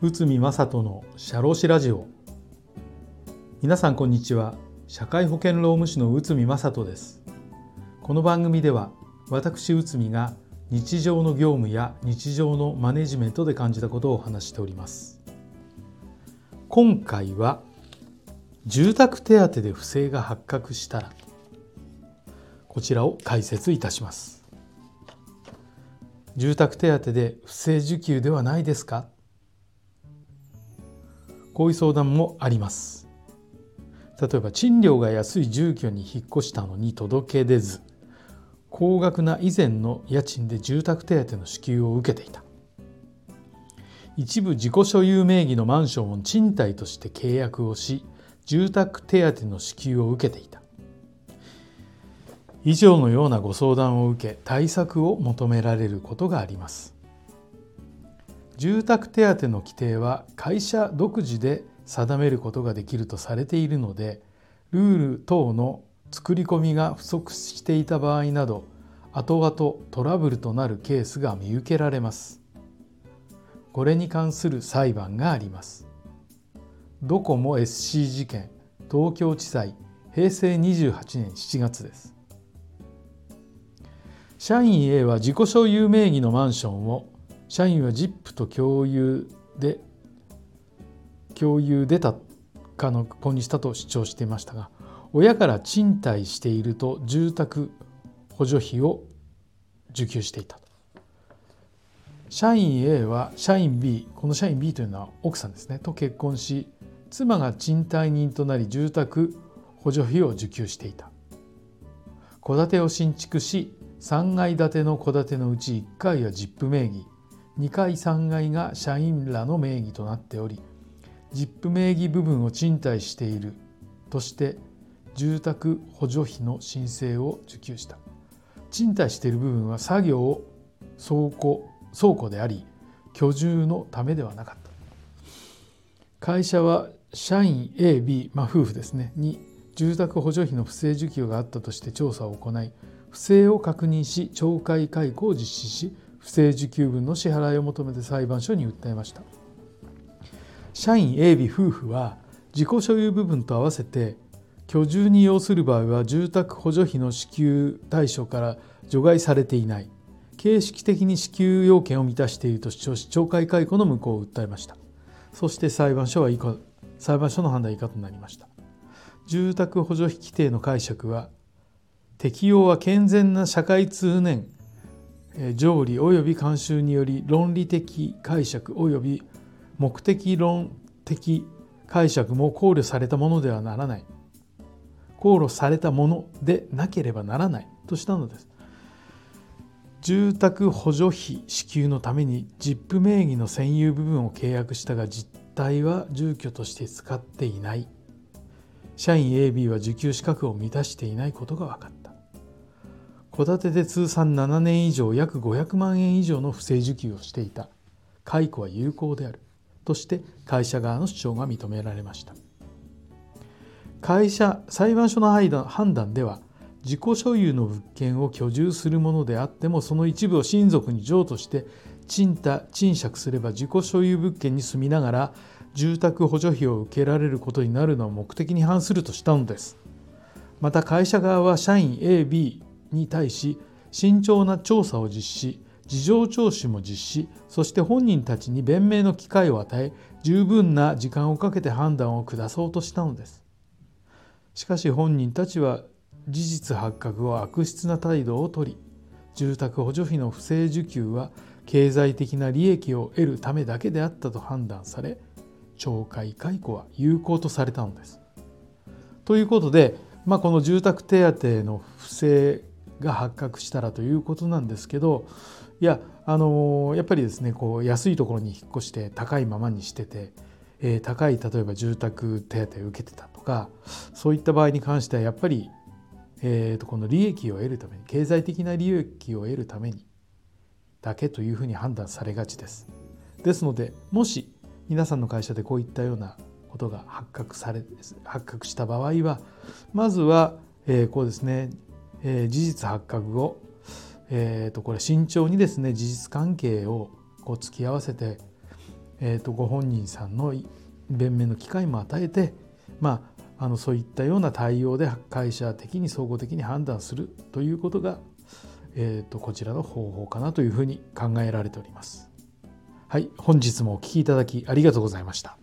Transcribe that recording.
内海正人の社労士ラジオ。皆さんこんにちは。社会保険労務士の内海正人です。この番組では私内海が日常の業務や日常のマネジメントで感じたことをお話しております。今回は住宅手当で不正が発覚したらこちらを解説いたします。住宅手当で不正受給ではないですか？こういう相談もあります。例えば賃料が安い住居に引っ越したのに届け出ず高額な以前の家賃で住宅手当の支給を受けていた。一部自己所有名義のマンションを賃貸として契約をし住宅手当の支給を受けていた。以上のようなご相談を受け対策を求められることがあります。住宅手当の規定は会社独自で定めることができるとされているのでルール等の作り込みが不足していた場合など後々トラブルとなるケースが見受けられます。これに関する裁判があります。ドコモ SC 事件東京地裁平成28年7月です。社員 A は自己所有名義のマンションを社員は ZIP と共有で共有でたかの購入したと主張していましたが親から賃貸していると住宅補助費を受給していた社員 A は社員 B この社員 B というのは奥さんですね。と結婚し妻が賃貸人となり住宅補助費を受給していた。戸建てを新築し3階建ての戸建てのうち1階は ZIP 名義。2階3階が社員らの名義となっており ZIP 名義部分を賃貸している。として住宅補助費の申請を受給した。賃貸している部分は作業倉庫倉庫であり居住のためではなかった。会社は社員 AB、まあ、夫婦ですね。に住宅補助費の不正受給があったとして調査を行い不正を確認し懲戒解雇を実施し不正受給分の支払いを求めて裁判所に訴えました。社員 AB 夫婦は自己所有部分と合わせて居住に要する場合は住宅補助費の支給対象から除外されていない。形式的に支給要件を満たしていると主張し懲戒解雇の無効を訴えました。そして裁判所は以下裁判所の判断以下となりました。住宅補助費規定の解釈は適用は健全な社会通念条理及び慣習により論理的解釈及び目的論的解釈も考慮されたものではならない。考慮されたものでなければならない。としたのです。住宅補助費支給のために ZIP 名義の占有部分を契約したが実態は住居として使っていない。社員 AB は受給資格を満たしていないことが分かった。戸建てで通算7年以上約500万円以上の不正受給をしていた。解雇は有効である。として会社側の主張が認められました。会社裁判所の判断では自己所有の物件を居住するものであってもその一部を親族に譲渡して賃貸賃借すれば自己所有物件に住みながら住宅補助費を受けられることになるのは目的に反するとしたのです。また会社側は社員 AB に対し慎重な調査を実施事情聴取も実施そして本人たちに弁明の機会を与え十分な時間をかけて判断を下そうとしたのですしかし本人たちは事実発覚後悪質な態度をとり住宅補助費の不正受給は経済的な利益を得るためだけであったと判断され懲戒解雇は有効とされたのです。ということで、まあ、この住宅手当の不正が発覚したらということなんですけどいやあのやっぱりですねこう安いところに引っ越して高いままにしてて、えー、高い例えば住宅手当を受けてたとかそういった場合に関してはやっぱり、えー、とこの利益を得るために経済的な利益を得るためにだけというふうに判断されがちです。ですのでもし皆さんの会社でこういったようなことが発覚され発覚した場合はまずは、えー、こうですね、えー、事実発覚後えー、とこれ慎重にですね事実関係をこう突き合わせて、えー、とご本人さんの弁明の機会も与えて、まあ、あのそういったような対応で会社的に総合的に判断するということが、えー、とこちらの方法かなというふうに考えられております。はい、本日もお聴きいただきありがとうございました。